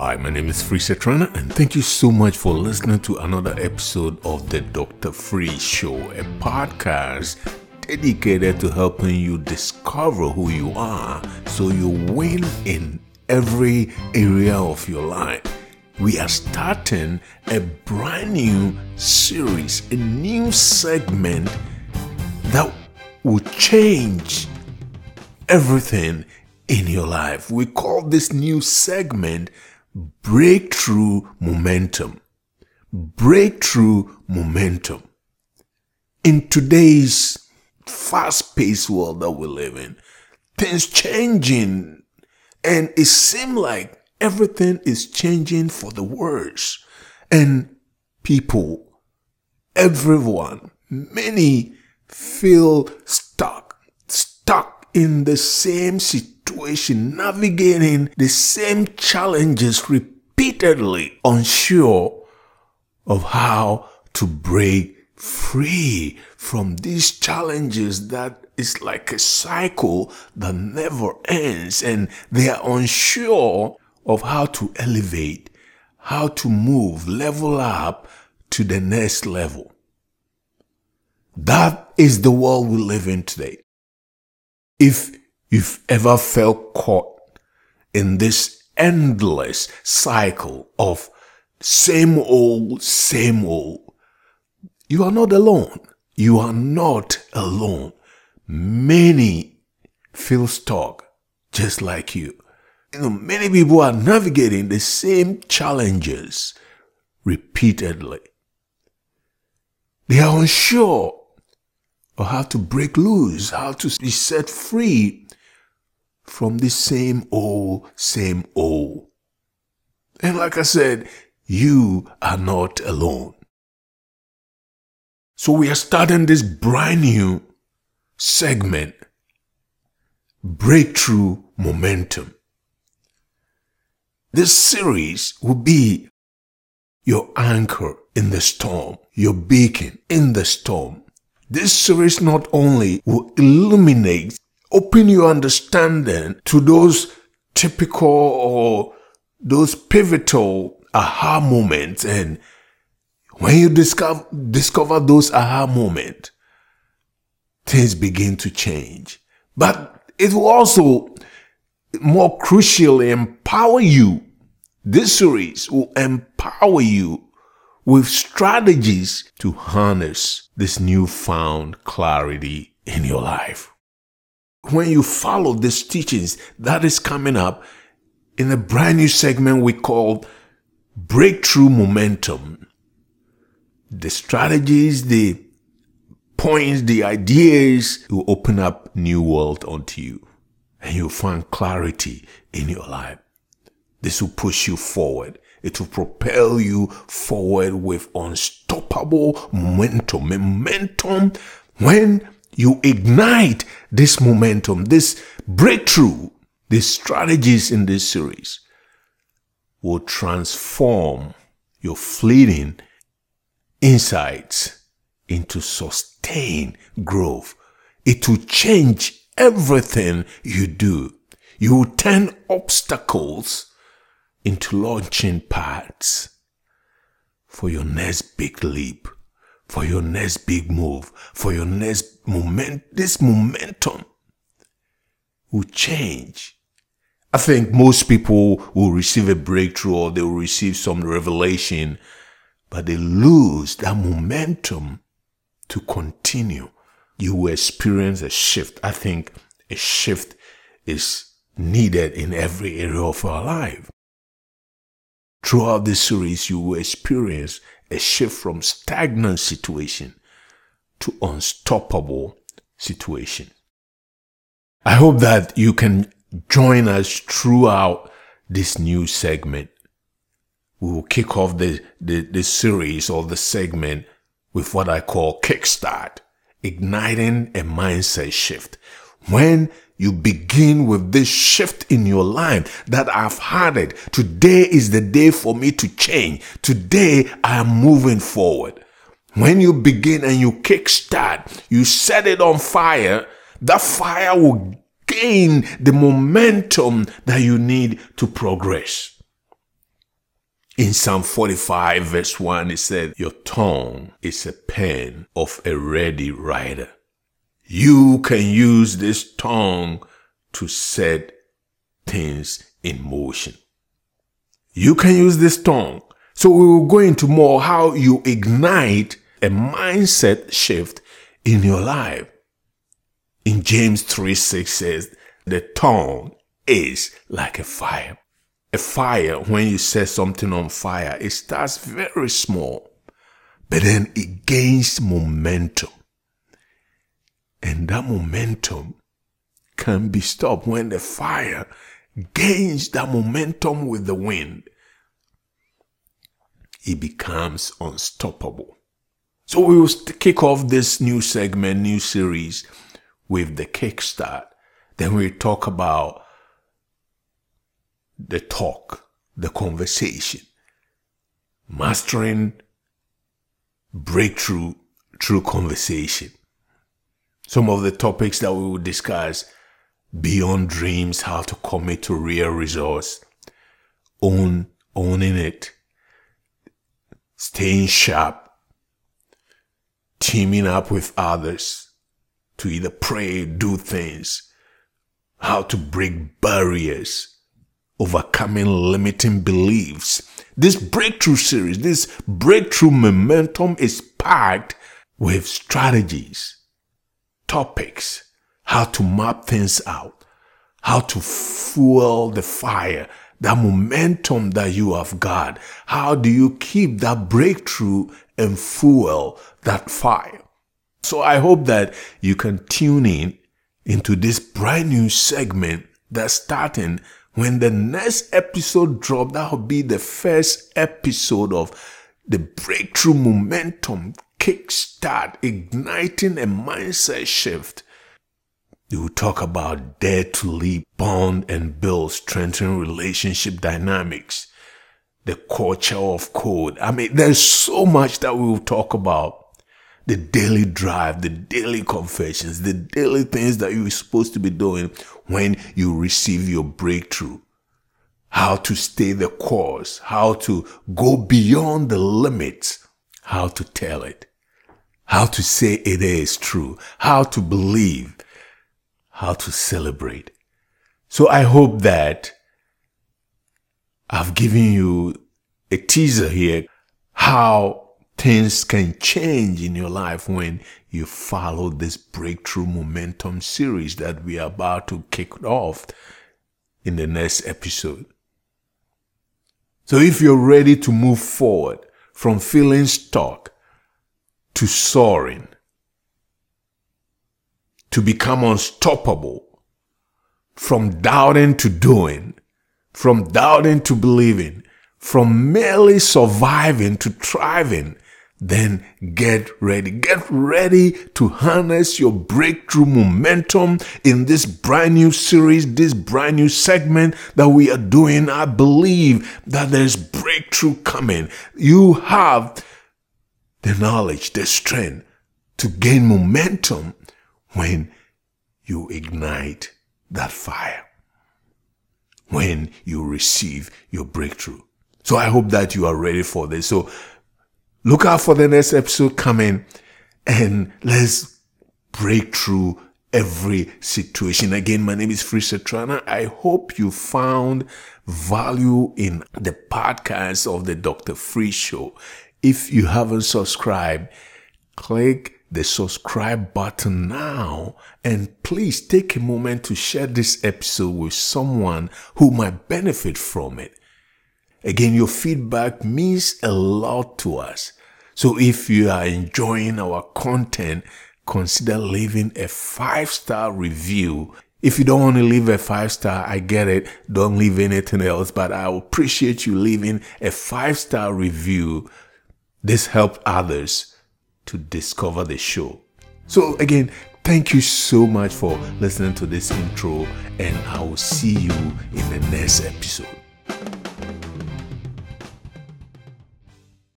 Hi, my name is Free Setrana, and thank you so much for listening to another episode of the Dr. Free Show, a podcast dedicated to helping you discover who you are so you win in every area of your life. We are starting a brand new series, a new segment that will change everything in your life. We call this new segment Breakthrough Momentum. Breakthrough Momentum. In today's fast paced world that we live in, things changing, and it seems like everything is changing for the worse. And people, everyone, many feel stuck, stuck in the same situation, navigating the same challenges repeatedly, unsure of how to break free from these challenges that is like a cycle that never ends and they are unsure of how to elevate, how to move, level up to the next level. That is the world we live in today. If you've ever felt caught in this endless cycle of same old, same old, you are not alone. You are not alone. Many feel stuck just like you. You know, many people are navigating the same challenges repeatedly. They are unsure of how to break loose, how to be set free from the same old, same old. And like I said, you are not alone. So we are starting this brand new segment, Breakthrough Momentum. This series will be your anchor in the storm, your beacon in the storm. This series not only will illuminate, open your understanding to those typical or those pivotal aha moments and when you discover discover those aha moments things begin to change but it will also more crucially empower you. This series will empower you with strategies to harness this newfound clarity in your life. When you follow these teachings, that is coming up in a brand new segment we call Breakthrough Momentum. The strategies, the points, the ideas will open up new world onto you and you'll find clarity in your life. This will push you forward. It will propel you forward with unstoppable momentum. Momentum when you ignite this momentum, this breakthrough, these strategies in this series will transform your fleeting insights into sustained growth. It will change everything you do. You will turn obstacles into launching pads for your next big leap, for your next big move, for your next moment. This momentum will change. I think most people will receive a breakthrough or they will receive some revelation, but they lose that momentum to continue you will experience a shift. I think a shift is needed in every area of our life. Throughout this series, you will experience a shift from stagnant situation to unstoppable situation. I hope that you can join us throughout this new segment. We will kick off the, the, the series or the segment with what I call kickstart igniting a mindset shift. When you begin with this shift in your life that I've had it. Today is the day for me to change. Today I am moving forward. When you begin and you kickstart, you set it on fire, that fire will gain the momentum that you need to progress. In Psalm 45 verse 1, it said, Your tongue is a pen of a ready writer. You can use this tongue to set things in motion. You can use this tongue. So we will go into more how you ignite a mindset shift in your life. In James 3 6 says, the tongue is like a fire. A fire, when you set something on fire, it starts very small, but then it gains momentum. And that momentum can be stopped when the fire gains that momentum with the wind. It becomes unstoppable. So we will kick off this new segment, new series with the kickstart. Then we talk about the talk, the conversation, mastering breakthrough through conversation. Some of the topics that we will discuss beyond dreams, how to commit to real results, own, owning it, staying sharp, teaming up with others to either pray, do things, how to break barriers, overcoming limiting beliefs. This breakthrough series, this breakthrough momentum is packed with strategies topics, how to map things out, how to fuel the fire, that momentum that you have got. How do you keep that breakthrough and fuel that fire? So I hope that you can tune in into this brand new segment that's starting when the next episode drop. That will be the first episode of the breakthrough momentum kickstart, igniting a mindset shift. You will talk about dare to lead, bond and build, strengthen relationship dynamics, the culture of code. I mean, there's so much that we will talk about. The daily drive, the daily confessions, the daily things that you're supposed to be doing when you receive your breakthrough. How to stay the course, how to go beyond the limits, how to tell it how to say it is true, how to believe, how to celebrate. So I hope that I've given you a teaser here how things can change in your life when you follow this breakthrough momentum series that we are about to kick off in the next episode. So if you're ready to move forward from feeling stuck to soaring, to become unstoppable, from doubting to doing, from doubting to believing, from merely surviving to thriving, then get ready. Get ready to harness your breakthrough momentum in this brand new series, this brand new segment that we are doing. I believe that there's breakthrough coming. You have the knowledge, the strength to gain momentum when you ignite that fire, when you receive your breakthrough. So I hope that you are ready for this. So look out for the next episode coming and let's break through every situation. Again, my name is Free Setrana. I hope you found value in the podcast of the Dr. Free Show. If you haven't subscribed, click the subscribe button now and please take a moment to share this episode with someone who might benefit from it. Again, your feedback means a lot to us. So if you are enjoying our content, consider leaving a five star review. If you don't want to leave a five star, I get it. Don't leave anything else, but I appreciate you leaving a five star review this helped others to discover the show. So, again, thank you so much for listening to this intro, and I will see you in the next episode.